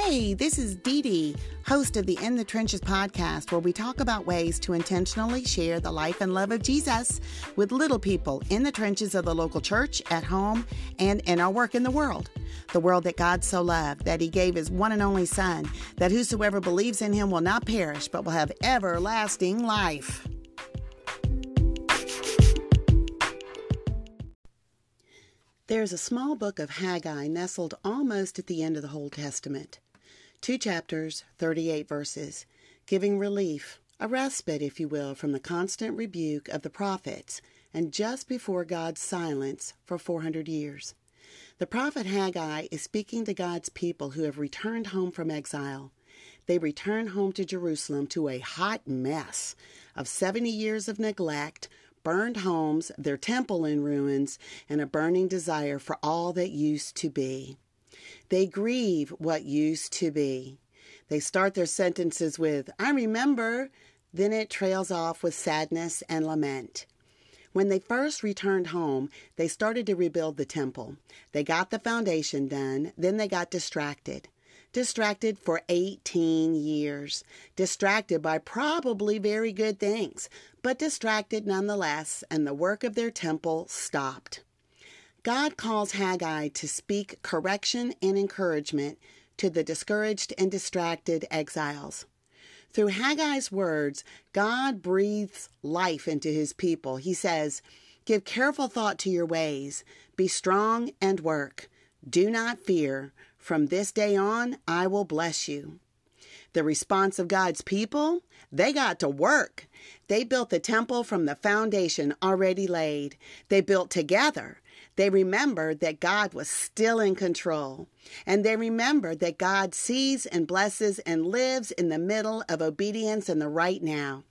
Hey, this is DeDe, host of the In the Trenches podcast, where we talk about ways to intentionally share the life and love of Jesus with little people in the trenches of the local church, at home, and in our work in the world. The world that God so loved, that He gave His one and only Son, that whosoever believes in Him will not perish, but will have everlasting life. There is a small book of Haggai nestled almost at the end of the Old Testament. Two chapters, 38 verses, giving relief, a respite, if you will, from the constant rebuke of the prophets, and just before God's silence for 400 years. The prophet Haggai is speaking to God's people who have returned home from exile. They return home to Jerusalem to a hot mess of 70 years of neglect, burned homes, their temple in ruins, and a burning desire for all that used to be. They grieve what used to be. They start their sentences with, I remember, then it trails off with sadness and lament. When they first returned home, they started to rebuild the temple. They got the foundation done, then they got distracted. Distracted for 18 years. Distracted by probably very good things, but distracted nonetheless, and the work of their temple stopped. God calls Haggai to speak correction and encouragement to the discouraged and distracted exiles. Through Haggai's words, God breathes life into his people. He says, Give careful thought to your ways, be strong and work. Do not fear. From this day on, I will bless you. The response of God's people? They got to work. They built the temple from the foundation already laid. They built together. They remembered that God was still in control. And they remembered that God sees and blesses and lives in the middle of obedience in the right now.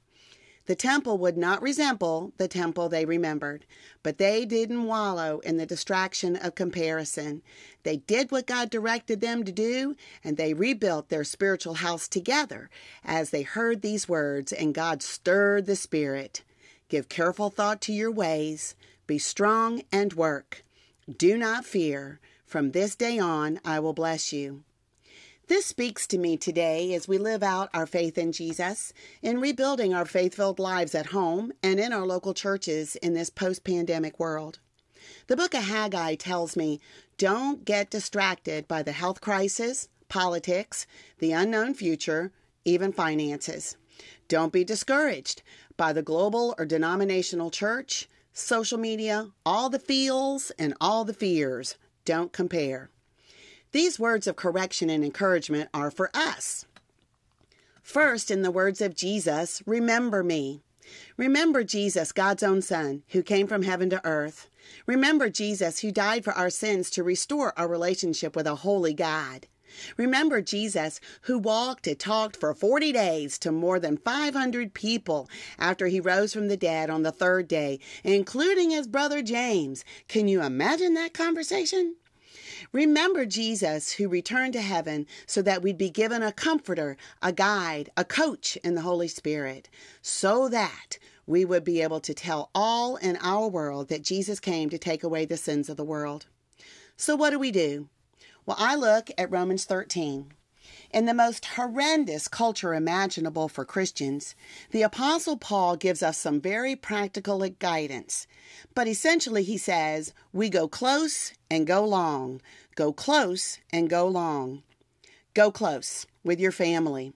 The temple would not resemble the temple they remembered, but they didn't wallow in the distraction of comparison. They did what God directed them to do, and they rebuilt their spiritual house together as they heard these words, and God stirred the spirit. Give careful thought to your ways, be strong and work. Do not fear. From this day on, I will bless you. This speaks to me today as we live out our faith in Jesus, in rebuilding our faith filled lives at home and in our local churches in this post pandemic world. The book of Haggai tells me don't get distracted by the health crisis, politics, the unknown future, even finances. Don't be discouraged by the global or denominational church, social media, all the feels and all the fears. Don't compare. These words of correction and encouragement are for us. First, in the words of Jesus, remember me. Remember Jesus, God's own Son, who came from heaven to earth. Remember Jesus, who died for our sins to restore our relationship with a holy God. Remember Jesus, who walked and talked for 40 days to more than 500 people after he rose from the dead on the third day, including his brother James. Can you imagine that conversation? Remember Jesus, who returned to heaven so that we'd be given a comforter, a guide, a coach in the Holy Spirit, so that we would be able to tell all in our world that Jesus came to take away the sins of the world. So, what do we do? Well, I look at Romans 13. In the most horrendous culture imaginable for Christians, the Apostle Paul gives us some very practical guidance. But essentially, he says, We go close and go long. Go close and go long. Go close with your family.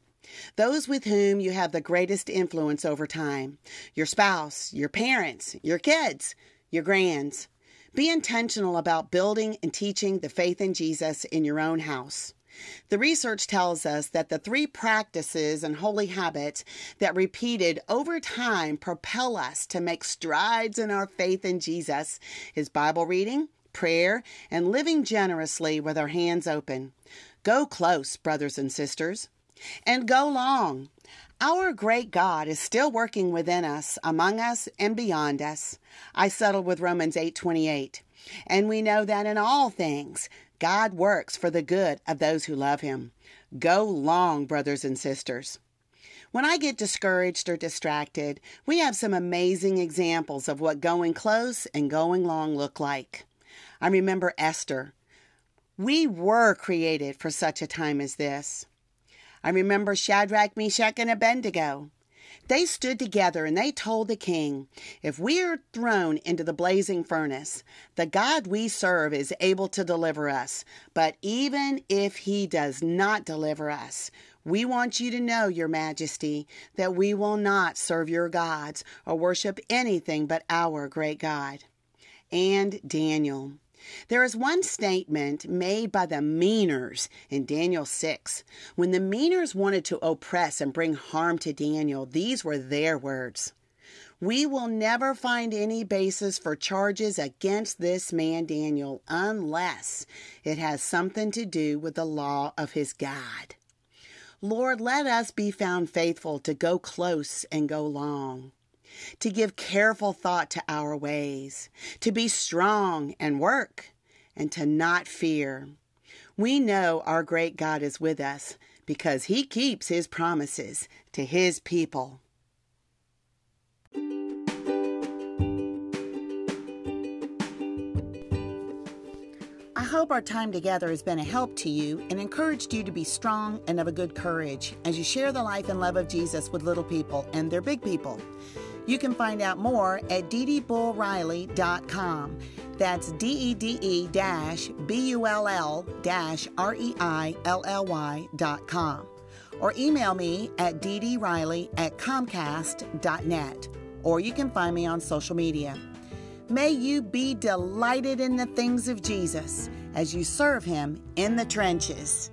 Those with whom you have the greatest influence over time your spouse, your parents, your kids, your grands. Be intentional about building and teaching the faith in Jesus in your own house. The research tells us that the three practices and holy habits that repeated over time propel us to make strides in our faith in Jesus is Bible reading, prayer, and living generously with our hands open. Go close, brothers and sisters, and go long. Our great God is still working within us, among us, and beyond us. I settled with Romans 8:28. And we know that in all things God works for the good of those who love him. Go long, brothers and sisters. When I get discouraged or distracted, we have some amazing examples of what going close and going long look like. I remember Esther We were created for such a time as this. I remember Shadrach, Meshach, and Abednego. They stood together and they told the king, If we are thrown into the blazing furnace, the God we serve is able to deliver us. But even if he does not deliver us, we want you to know, Your Majesty, that we will not serve your gods or worship anything but our great God. And Daniel. There is one statement made by the meaners in Daniel 6. When the meaners wanted to oppress and bring harm to Daniel, these were their words. We will never find any basis for charges against this man Daniel unless it has something to do with the law of his God. Lord, let us be found faithful to go close and go long to give careful thought to our ways, to be strong and work, and to not fear. We know our great God is with us because he keeps his promises to his people. I hope our time together has been a help to you and encouraged you to be strong and of a good courage as you share the life and love of Jesus with little people and their big people. You can find out more at dedebullreilly.com. That's D E D E dash B U L L dash R E I L L Y dot com. Or email me at ddreilly at comcast.net. Or you can find me on social media. May you be delighted in the things of Jesus as you serve him in the trenches.